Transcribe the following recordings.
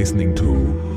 listening to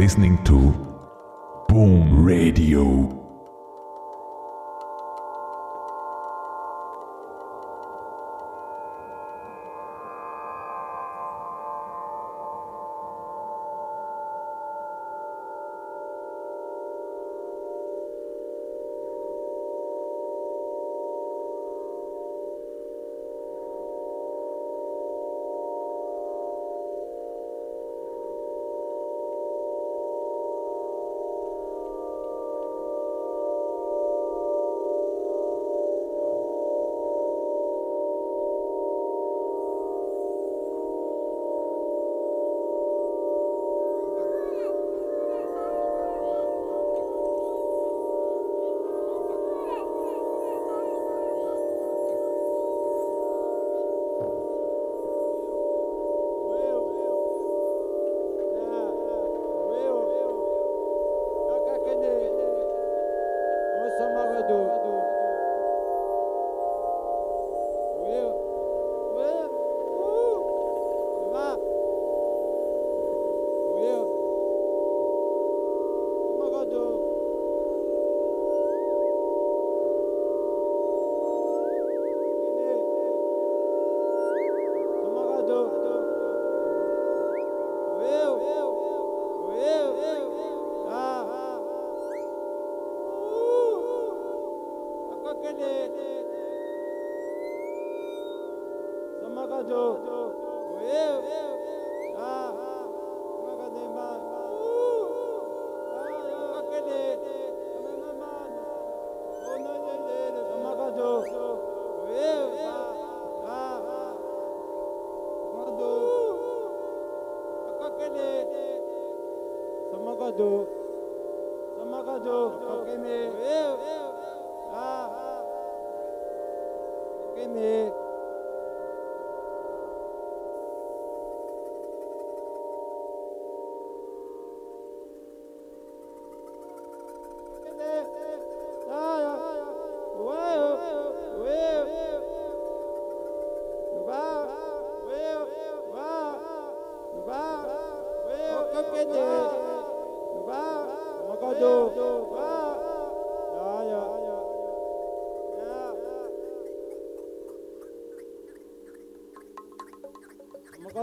listening to Kakadu, Samakadu, Kakeme,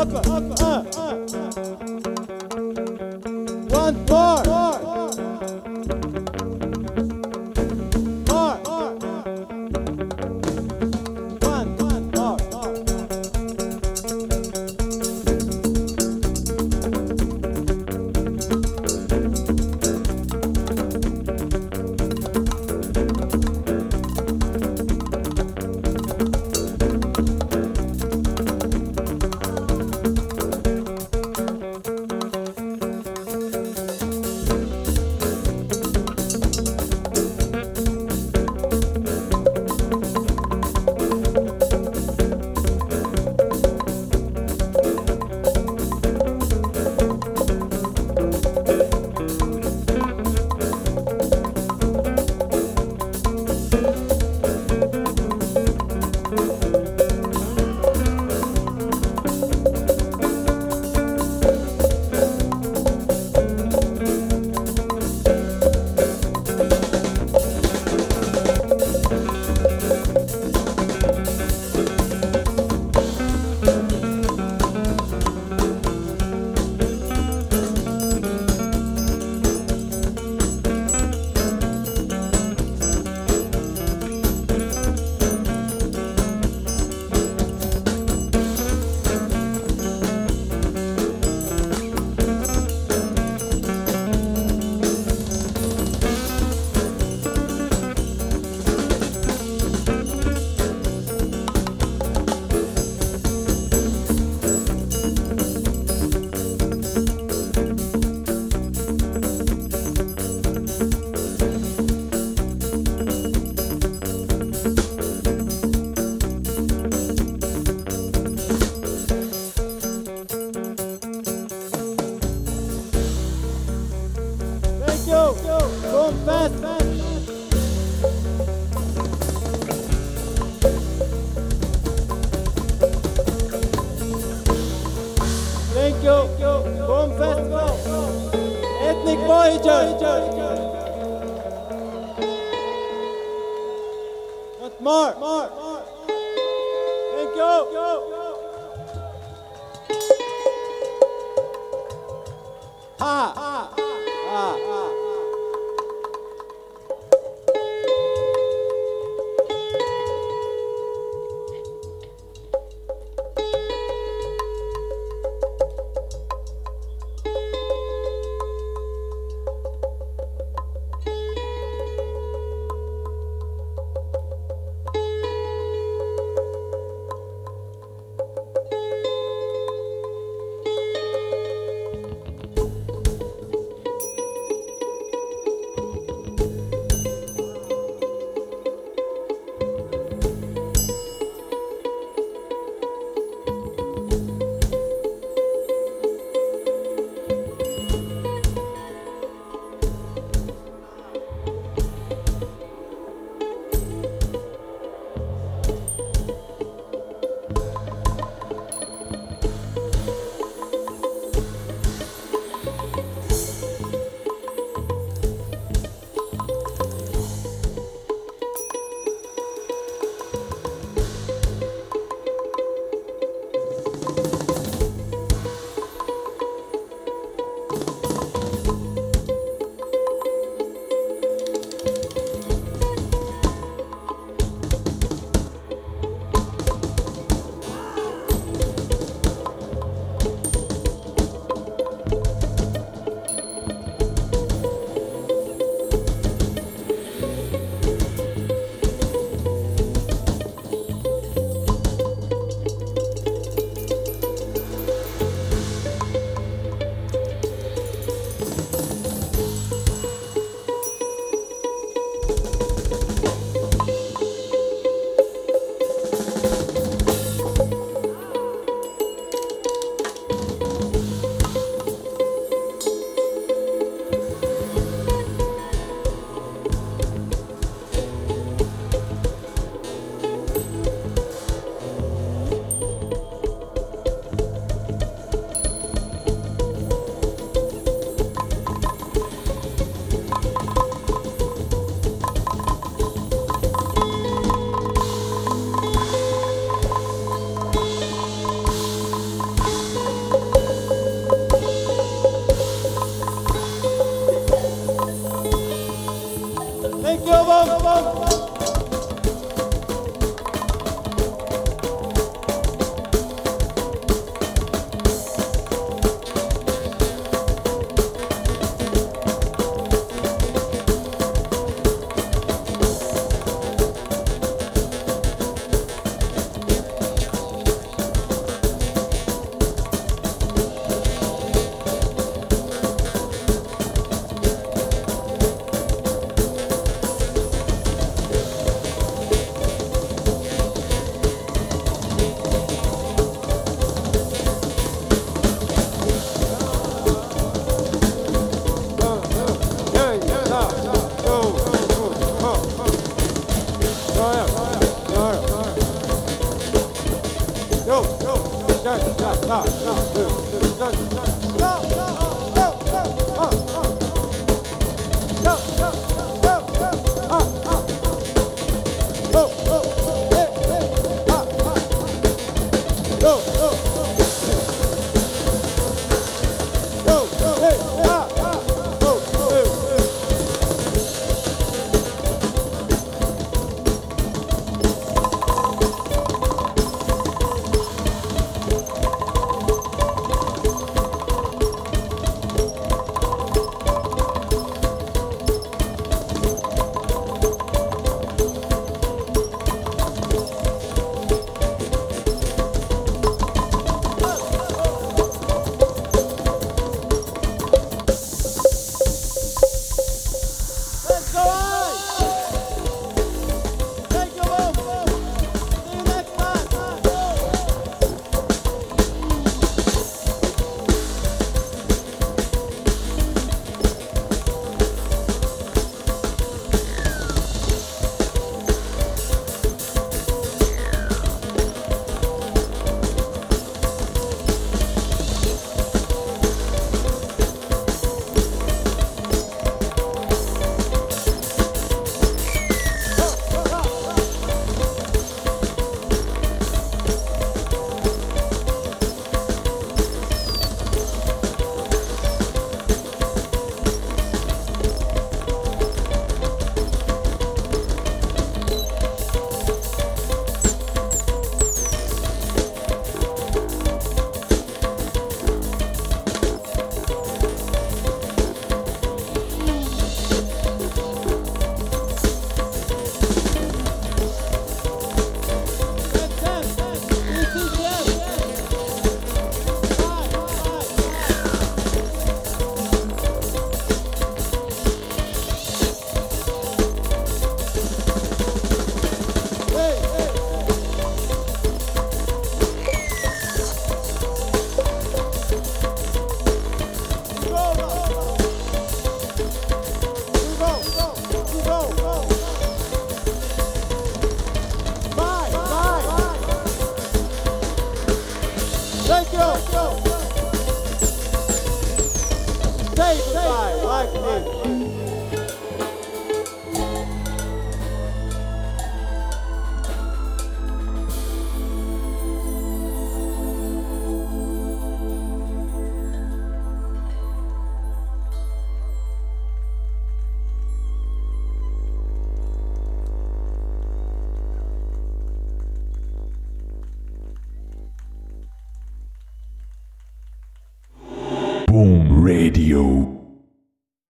Hopper.